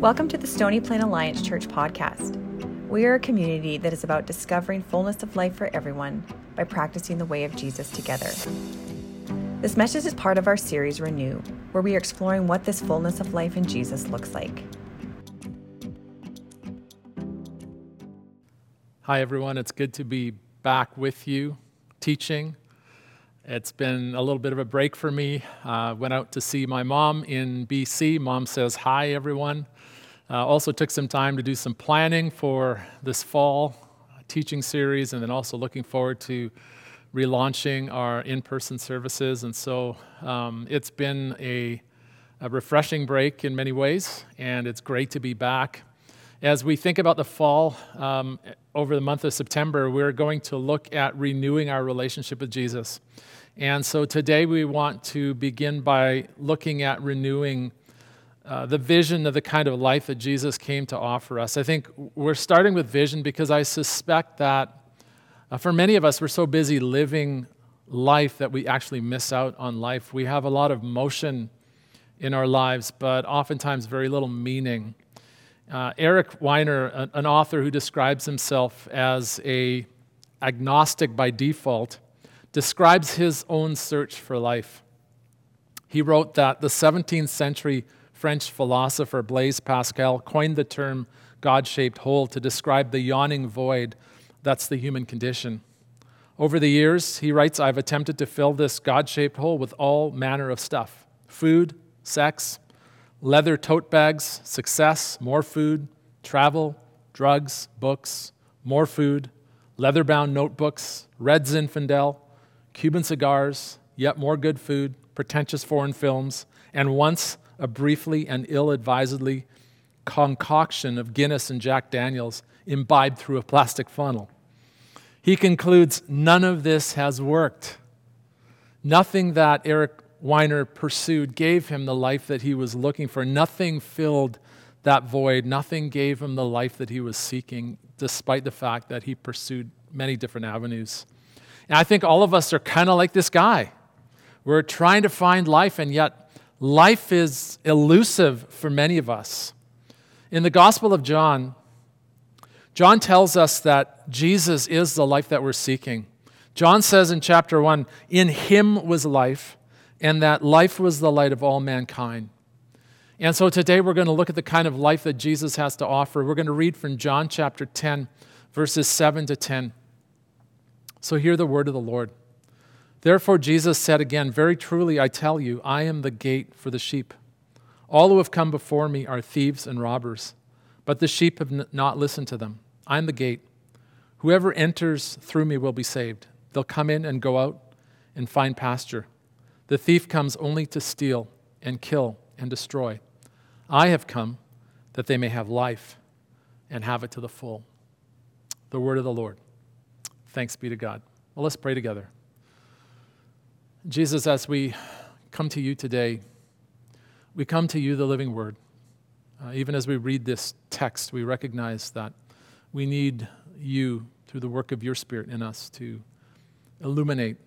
Welcome to the Stony Plain Alliance Church podcast. We are a community that is about discovering fullness of life for everyone by practicing the way of Jesus together. This message is part of our series Renew, where we are exploring what this fullness of life in Jesus looks like. Hi, everyone. It's good to be back with you teaching. It's been a little bit of a break for me. Uh, went out to see my mom in BC. Mom says hi, everyone. Uh, also took some time to do some planning for this fall teaching series, and then also looking forward to relaunching our in-person services. And so um, it's been a, a refreshing break in many ways, and it's great to be back. As we think about the fall um, over the month of September, we're going to look at renewing our relationship with Jesus. And so today we want to begin by looking at renewing uh, the vision of the kind of life that Jesus came to offer us. I think we're starting with vision because I suspect that uh, for many of us, we're so busy living life that we actually miss out on life. We have a lot of motion in our lives, but oftentimes very little meaning. Uh, Eric Weiner, an author who describes himself as a agnostic by default, describes his own search for life. He wrote that the 17th century French philosopher Blaise Pascal coined the term God shaped hole to describe the yawning void that's the human condition. Over the years, he writes, I've attempted to fill this God shaped hole with all manner of stuff food, sex, leather tote bags, success, more food, travel, drugs, books, more food, leather bound notebooks, red Zinfandel, Cuban cigars, yet more good food, pretentious foreign films, and once a briefly and ill advisedly concoction of Guinness and Jack Daniels imbibed through a plastic funnel. He concludes none of this has worked. Nothing that Eric Weiner pursued gave him the life that he was looking for. Nothing filled that void. Nothing gave him the life that he was seeking, despite the fact that he pursued many different avenues. And I think all of us are kind of like this guy. We're trying to find life, and yet life is elusive for many of us. In the Gospel of John, John tells us that Jesus is the life that we're seeking. John says in chapter 1 In him was life, and that life was the light of all mankind. And so today we're going to look at the kind of life that Jesus has to offer. We're going to read from John chapter 10, verses 7 to 10. So hear the word of the Lord. Therefore, Jesus said again, Very truly, I tell you, I am the gate for the sheep. All who have come before me are thieves and robbers, but the sheep have not listened to them. I am the gate. Whoever enters through me will be saved. They'll come in and go out and find pasture. The thief comes only to steal and kill and destroy. I have come that they may have life and have it to the full. The word of the Lord. Thanks be to God. Well, let's pray together. Jesus, as we come to you today, we come to you, the living word. Uh, even as we read this text, we recognize that we need you through the work of your Spirit in us to illuminate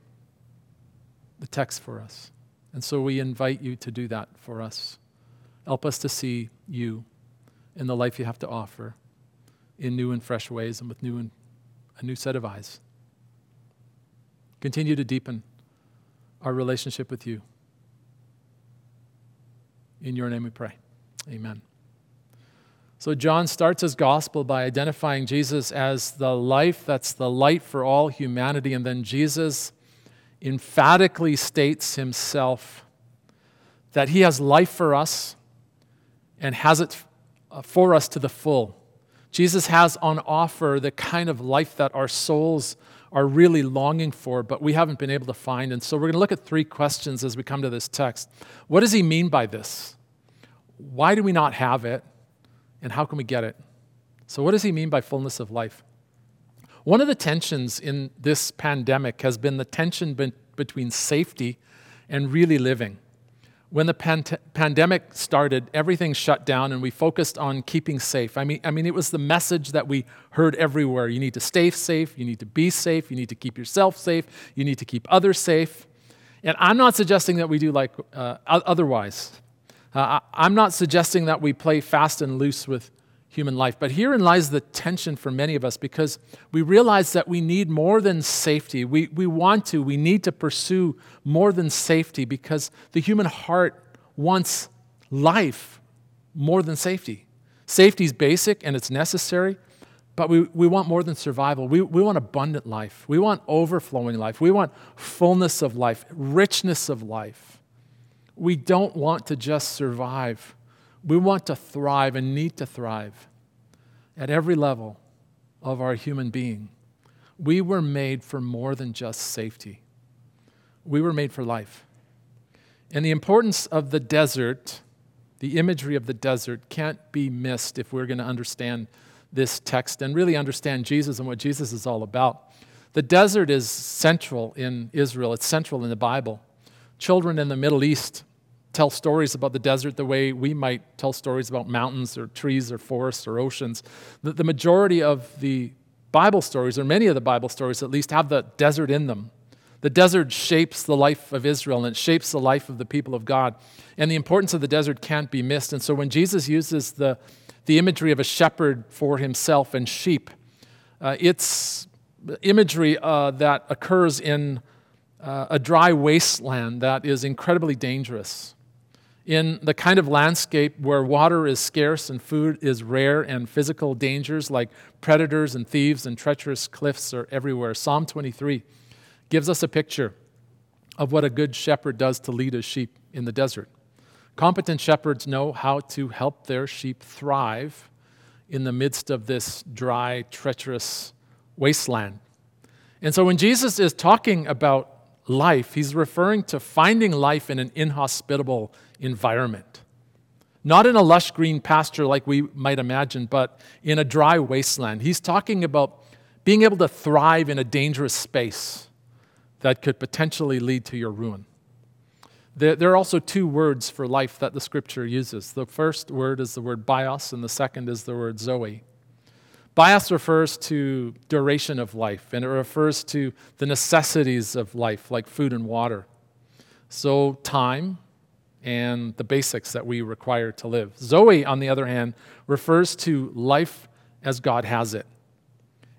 the text for us. And so we invite you to do that for us. Help us to see you in the life you have to offer in new and fresh ways and with new and a new set of eyes. Continue to deepen our relationship with you. In your name we pray. Amen. So, John starts his gospel by identifying Jesus as the life that's the light for all humanity. And then Jesus emphatically states himself that he has life for us and has it uh, for us to the full. Jesus has on offer the kind of life that our souls are really longing for, but we haven't been able to find. And so we're going to look at three questions as we come to this text. What does he mean by this? Why do we not have it? And how can we get it? So, what does he mean by fullness of life? One of the tensions in this pandemic has been the tension be- between safety and really living when the pan- pandemic started, everything shut down and we focused on keeping safe. I mean, I mean, it was the message that we heard everywhere. You need to stay safe, you need to be safe, you need to keep yourself safe, you need to keep others safe. And I'm not suggesting that we do like uh, otherwise. Uh, I'm not suggesting that we play fast and loose with human life, but herein lies the tension for many of us because we realize that we need more than safety. We, we want to, we need to pursue more than safety because the human heart wants life more than safety. Safety is basic and it's necessary, but we, we want more than survival. We, we want abundant life. We want overflowing life. We want fullness of life, richness of life. We don't want to just survive. We want to thrive and need to thrive at every level of our human being. We were made for more than just safety, we were made for life. And the importance of the desert, the imagery of the desert, can't be missed if we're going to understand this text and really understand Jesus and what Jesus is all about. The desert is central in Israel, it's central in the Bible. Children in the Middle East tell stories about the desert the way we might tell stories about mountains or trees or forests or oceans. The, the majority of the Bible stories, or many of the Bible stories at least, have the desert in them. The desert shapes the life of Israel and it shapes the life of the people of God. And the importance of the desert can't be missed. And so when Jesus uses the, the imagery of a shepherd for himself and sheep, uh, it's imagery uh, that occurs in uh, a dry wasteland that is incredibly dangerous in the kind of landscape where water is scarce and food is rare and physical dangers like predators and thieves and treacherous cliffs are everywhere. Psalm 23 gives us a picture of what a good shepherd does to lead his sheep in the desert. Competent shepherds know how to help their sheep thrive in the midst of this dry, treacherous wasteland. And so when Jesus is talking about life, he's referring to finding life in an inhospitable environment. Not in a lush green pasture like we might imagine, but in a dry wasteland. He's talking about being able to thrive in a dangerous space that could potentially lead to your ruin. There, are also two words for life that the scripture uses. The first word is the word bios, and the second is the word zoe. Bios refers to duration of life, and it refers to the necessities of life, like food and water. So, time and the basics that we require to live. Zoe, on the other hand, refers to life as God has it.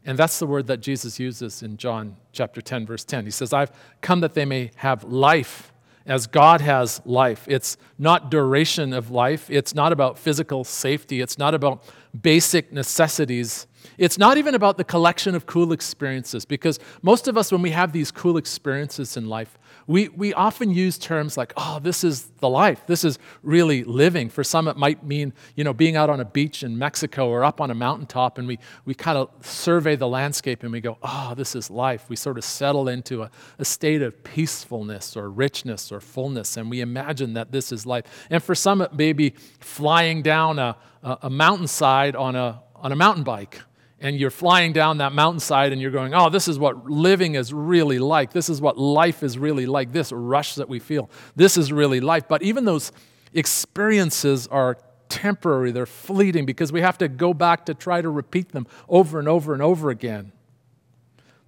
And that's the word that Jesus uses in John chapter 10, verse 10. He says, I've come that they may have life as God has life. It's not duration of life. It's not about physical safety. It's not about basic necessities. It's not even about the collection of cool experiences, because most of us, when we have these cool experiences in life, we, we often use terms like, oh, this is the life. This is really living. For some, it might mean, you know, being out on a beach in Mexico or up on a mountaintop, and we, we kind of survey the landscape and we go, oh, this is life. We sort of settle into a, a state of peacefulness or richness or fullness, and we imagine that this is life. And for some, it may be flying down a, a, mountainside on a, on a mountain bike and you're flying down that mountainside and you're going, oh, this is what living is really like. This is what life is really like. This rush that we feel. This is really life. But even those experiences are temporary, they're fleeting because we have to go back to try to repeat them over and over and over again.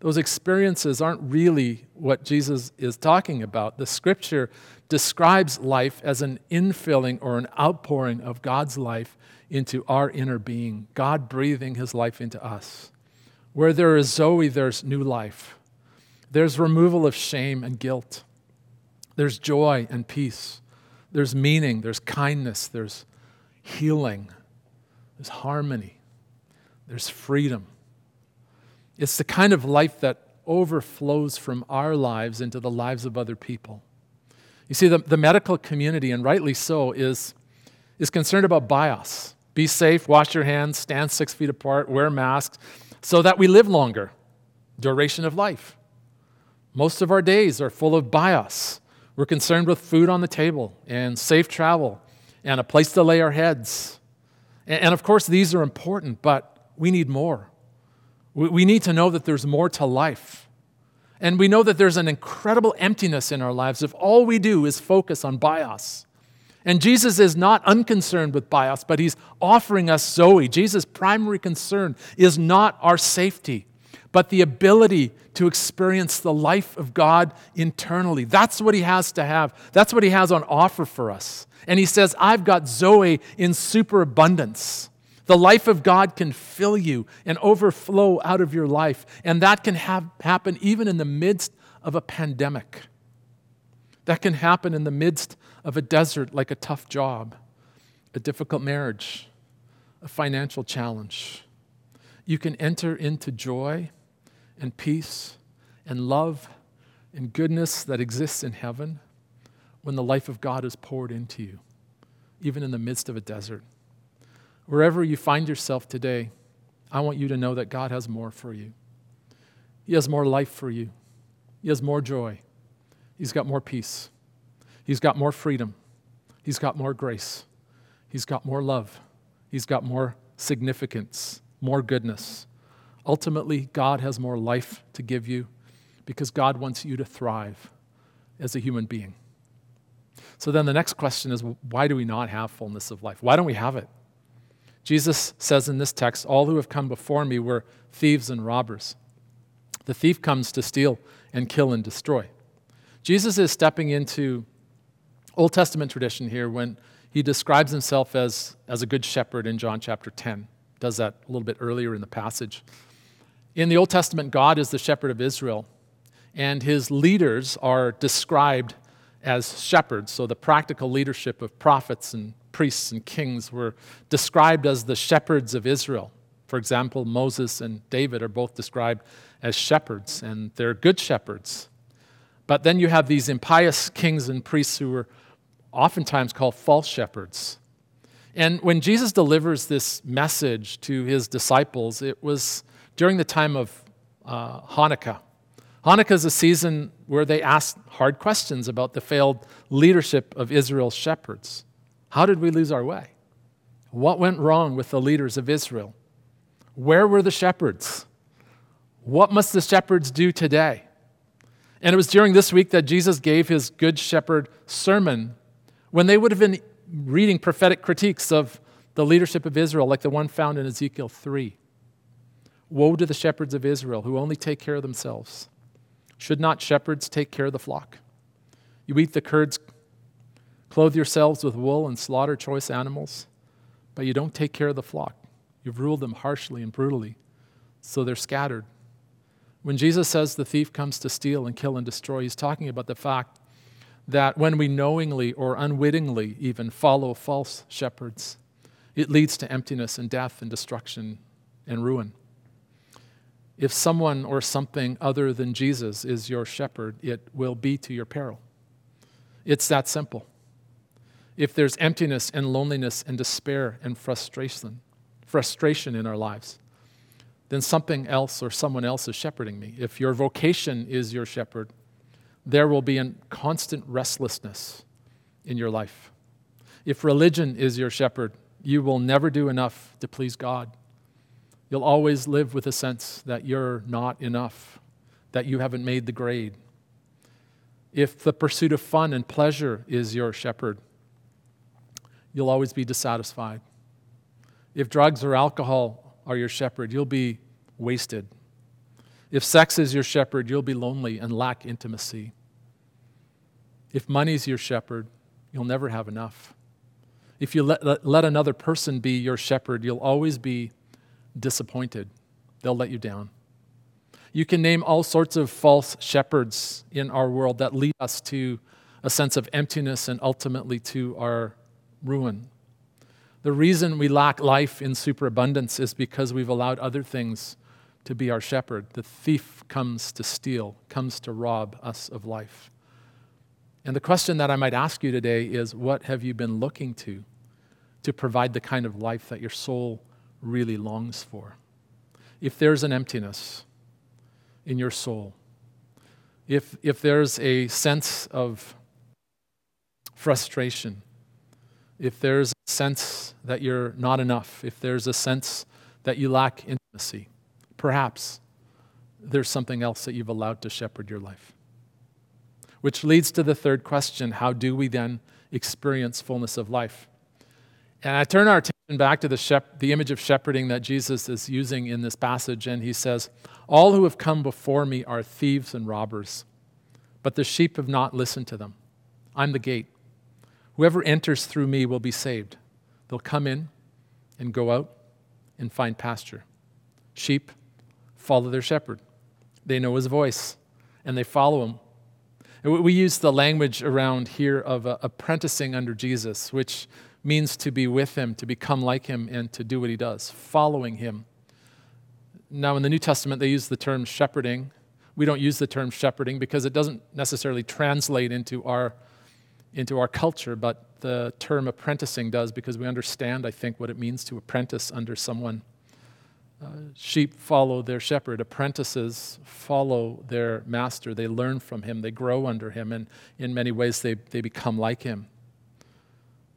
Those experiences aren't really what Jesus is talking about. The scripture describes life as an infilling or an outpouring of God's life into our inner being, God breathing his life into us. Where there is Zoe, there's new life. There's removal of shame and guilt. There's joy and peace. There's meaning. There's kindness. There's healing. There's harmony. There's freedom. It's the kind of life that overflows from our lives into the lives of other people. You see, the, the medical community, and rightly so, is, is concerned about bios. Be safe, wash your hands, stand six feet apart, wear masks, so that we live longer. Duration of life. Most of our days are full of bios. We're concerned with food on the table and safe travel and a place to lay our heads. And, of course, these are important, but we need more. We, need to know that there's more to life. And we know that there's an incredible emptiness in our lives if all we do is focus on bios. And Jesus is not unconcerned with bios, but he's offering us Zoe. Jesus' primary concern is not our safety, but the ability to experience the life of God internally. That's what He has to have. That's what He has on offer for us. And He says, I've got Zoe in superabundance. The life of God can fill you and overflow out of your life. And that can have, happen even in the midst of a pandemic. That can happen in the midst of a desert, like a tough job, a difficult marriage, a financial challenge. You can enter into joy and peace and love and goodness that exists in heaven when the life of God is poured into you, even in the midst of a desert. Wherever you find yourself today, I want you to know that God has more for you. He has more life for you. He has more joy. He's got more peace. He's got more freedom. He's got more grace. He's got more love. He's got more significance, more goodness. Ultimately, God has more life to give you because God wants you to thrive as a human being. So then the next question is why do we not have fullness of life? Why don't we have it? Jesus says in this text, All who have come before me were thieves and robbers. The thief comes to steal and kill and destroy. Jesus is stepping into Old Testament tradition here when he describes himself as, as a good shepherd in John chapter 10. Does that a little bit earlier in the passage. In the Old Testament, God is the shepherd of Israel, and his leaders are described as shepherds. So the practical leadership of prophets and priests and kings were described as the shepherds of Israel. For example, Moses and David are both described as shepherds, and they're good shepherds. But then you have these impious kings and priests who were oftentimes called false shepherds. And when Jesus delivers this message to his disciples, it was during the time of uh, Hanukkah. Hanukkah is a season where they ask hard questions about the failed leadership of Israel's shepherds. How did we lose our way? What went wrong with the leaders of Israel? Where were the shepherds? What must the shepherds do today? And it was during this week that Jesus gave his Good Shepherd sermon when they would have been reading prophetic critiques of the leadership of Israel, like the one found in Ezekiel 3. Woe to the shepherds of Israel who only take care of themselves. Should not shepherds take care of the flock? You eat the curds Clothe yourselves with wool and slaughter choice animals, but you don't take care of the flock. You've ruled them harshly and brutally, so they're scattered. When Jesus says the thief comes to steal and kill and destroy, he's talking about the fact that when we knowingly or unwittingly even follow false shepherds, it leads to emptiness and death and destruction and ruin. If someone or something other than Jesus is your shepherd, it will be to your peril. It's that simple if there's emptiness and loneliness and despair and frustration, frustration in our lives, then something else or someone else is shepherding me. If your vocation is your shepherd, there will be a constant restlessness in your life. If religion is your shepherd, you will never do enough to please God. You'll always live with a sense that you're not enough, that you haven't made the grade. If the pursuit of fun and pleasure is your shepherd, you'll always be dissatisfied. If drugs or alcohol are your shepherd, you'll be wasted. If sex is your shepherd, you'll be lonely and lack intimacy. If money's your shepherd, you'll never have enough. If you let, let, let, another person be your shepherd, you'll always be disappointed. They'll let you down. You can name all sorts of false shepherds in our world that lead us to a sense of emptiness and ultimately to our ruin. The reason we lack life in superabundance is because we've allowed other things to be our shepherd. The thief comes to steal, comes to rob us of life. And the question that I might ask you today is what have you been looking to to provide the kind of life that your soul really longs for? If there's an emptiness in your soul, if, if there's a sense of frustration, if there's a sense that you're not enough, if there's a sense that you lack intimacy, perhaps there's something else that you've allowed to shepherd your life. Which leads to the third question how do we then experience fullness of life? And I turn our attention back to the, shep- the image of shepherding that Jesus is using in this passage, and he says, All who have come before me are thieves and robbers, but the sheep have not listened to them. I'm the gate. Whoever enters through me will be saved. They'll come in and go out and find pasture. Sheep follow their shepherd, they know his voice, and they follow him. We use the language around here of uh, apprenticing under Jesus, which means to be with him, to become like him, and to do what he does, following him. Now, in the New Testament, they use the term shepherding. We don't use the term shepherding because it doesn't necessarily translate into our, into our culture, but the term apprenticing does because we understand, I think, what it means to apprentice under someone. Uh, sheep follow their shepherd. Apprentices follow their master. They learn from him. They grow under him. And in many ways, they, they become like him.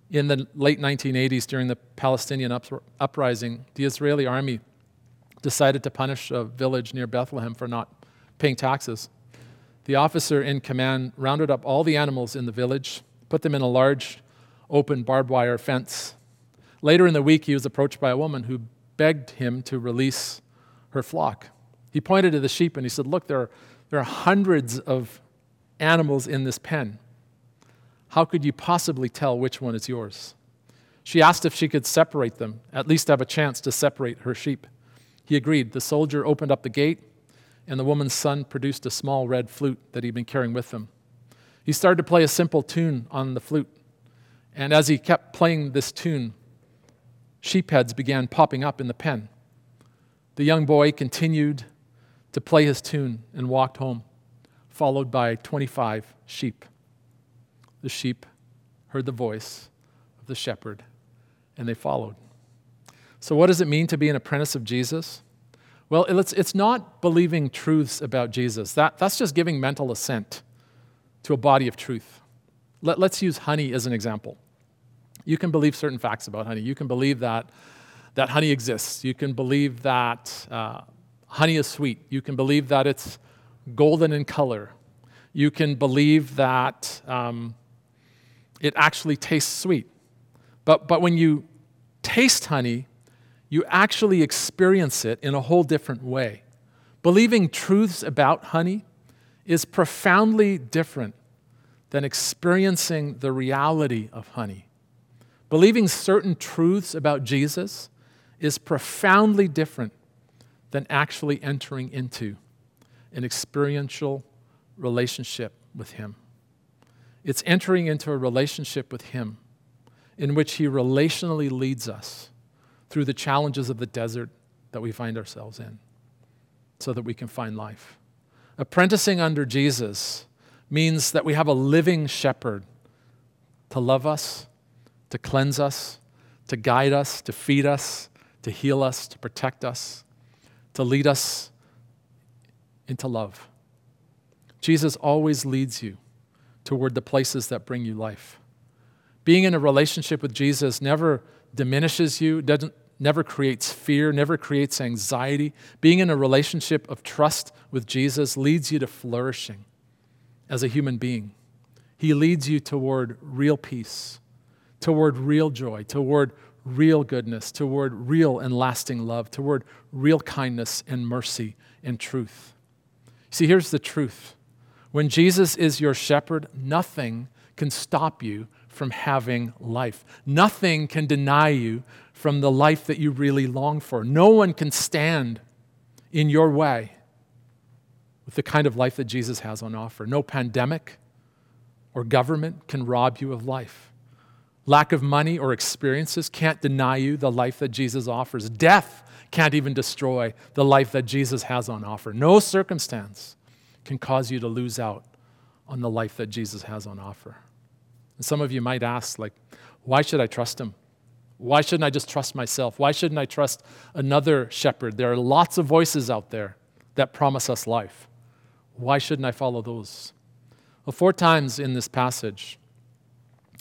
In the late 1980s, during the Palestinian uprising, the Israeli army decided to punish a village near Bethlehem for not paying taxes. The officer in command rounded up all the animals in the village, put them in a large open barbed wire fence. Later in the week, he was approached by a woman who begged him to release her flock. He pointed to the sheep and he said, Look, there are, there are hundreds of animals in this pen. How could you possibly tell which one is yours? She asked if she could separate them, at least have a chance to separate her sheep. He agreed. The soldier opened up the gate, and the woman's son produced a small red flute that he'd been carrying with him. He started to play a simple tune on the flute. And as he kept playing this tune, sheepheads began popping up in the pen. The young boy continued to play his tune and walked home, followed by 25 sheep the sheep heard the voice of the shepherd and they followed. So, what does it mean to be an apprentice of Jesus? Well, it's, it's not believing truths about Jesus. That, that's just giving mental assent to a body of truth. Let, let's use honey as an example. You can believe certain facts about honey. You can believe that, that honey exists. You can believe that uh, honey is sweet. You can believe that it's golden in color. You can believe that um, it actually tastes sweet. But, but when you taste honey, you actually experience it in a whole different way. Believing truths about honey is profoundly different than experiencing the reality of honey. Believing certain truths about Jesus is profoundly different than actually entering into an experiential relationship with Him. It's entering into a relationship with Him in which He relationally leads us through the challenges of the desert that we find ourselves in so that we can find life. Apprenticing under Jesus means that we have a living shepherd to love us, to cleanse us, to guide us, to feed us, to heal us, to protect us, to lead us into love. Jesus always leads you toward the places that bring you life. Being in a relationship with Jesus never diminishes you, doesn't, never creates fear, never creates anxiety. Being in a relationship of trust with Jesus leads you to flourishing as a human being. He leads you toward real peace, toward real joy, toward real goodness, toward real and lasting love, toward real kindness and mercy and truth. See, here's the truth when Jesus is your shepherd, nothing can stop you from having life. Nothing can deny you from the life that you really long for. No one can stand in your way with the kind of life that Jesus has on offer. No pandemic or government can rob you of life. Lack of money or experiences can't deny you the life that Jesus offers. Death can't even destroy the life that Jesus has on offer. No circumstance can cause you to lose out on the life that Jesus has on offer. And some of you might ask, like, why should I trust him? Why shouldn't I just trust myself? Why shouldn't I trust another shepherd? There are lots of voices out there that promise us life. Why shouldn't I follow those? Well, four times in this passage,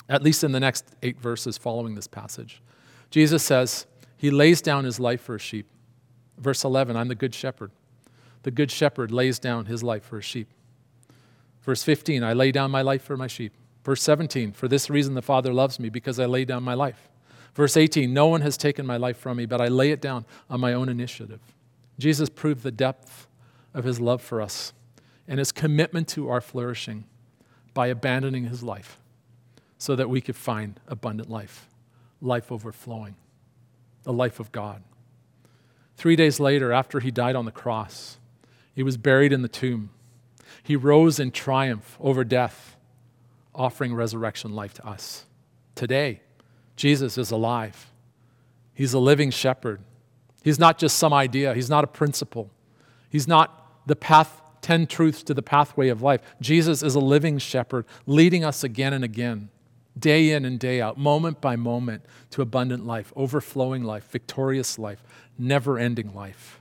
at least in the next eight verses following this passage, Jesus says, He lays down His life for a sheep. Verse 11, I'm the good shepherd the good shepherd lays down his life for his sheep. Verse 15, I lay down my life for my sheep. Verse 17, for this reason the Father loves me, because I lay down my life. Verse 18 No one has taken my life from me, but I lay it down on my own initiative. Jesus proved the depth of his love for us and his commitment to our flourishing by abandoning his life so that we could find abundant life, life overflowing, the life of God. Three days later, after he died on the cross, he was buried in the tomb. He rose in triumph over death, offering resurrection life to us. Today, Jesus is alive. He's a living shepherd. He's not just some idea, he's not a principle. He's not the path, 10 truths to the pathway of life. Jesus is a living shepherd, leading us again and again, day in and day out, moment by moment, to abundant life, overflowing life, victorious life, never ending life.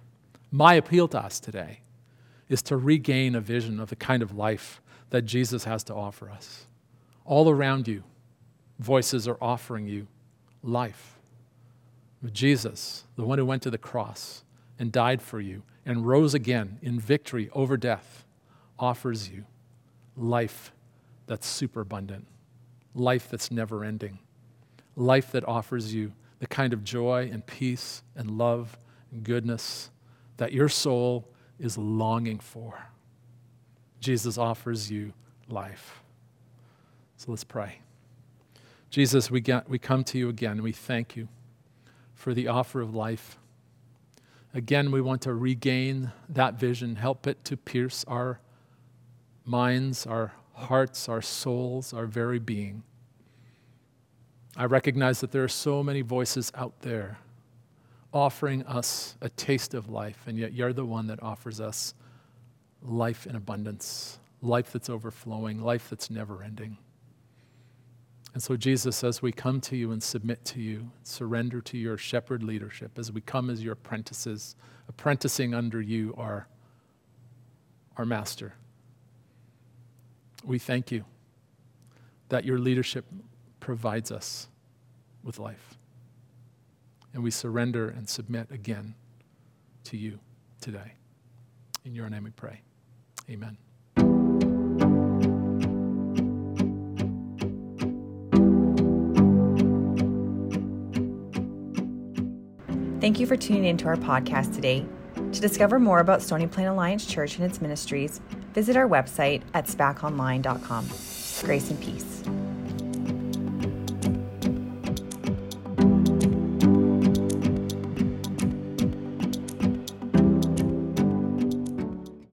My appeal to us today is to regain a vision of the kind of life that Jesus has to offer us. All around you, voices are offering you life. Jesus, the one who went to the cross and died for you and rose again in victory over death, offers you life that's superabundant, life that's never ending, life that offers you the kind of joy and peace and love and goodness that your soul is longing for. Jesus offers you life. So let's pray. Jesus, we, get, we come to you again we thank you for the offer of life. Again, we want to regain that vision, help it to pierce our minds, our hearts, our souls, our very being. I recognize that there are so many voices out there offering us a taste of life, and yet you're the one that offers us life in abundance, life that's overflowing, life that's never ending. And so, Jesus, as we come to you and submit to you, surrender to your shepherd leadership, as we come as your apprentices, apprenticing under you, our, our master, we thank you that your leadership provides us with life. And we surrender and submit again to you today. In your name we pray. Amen. Thank you for tuning in to our podcast today. To discover more about Stony Plain Alliance Church and its ministries, visit our website at spaconline.com. Grace and peace.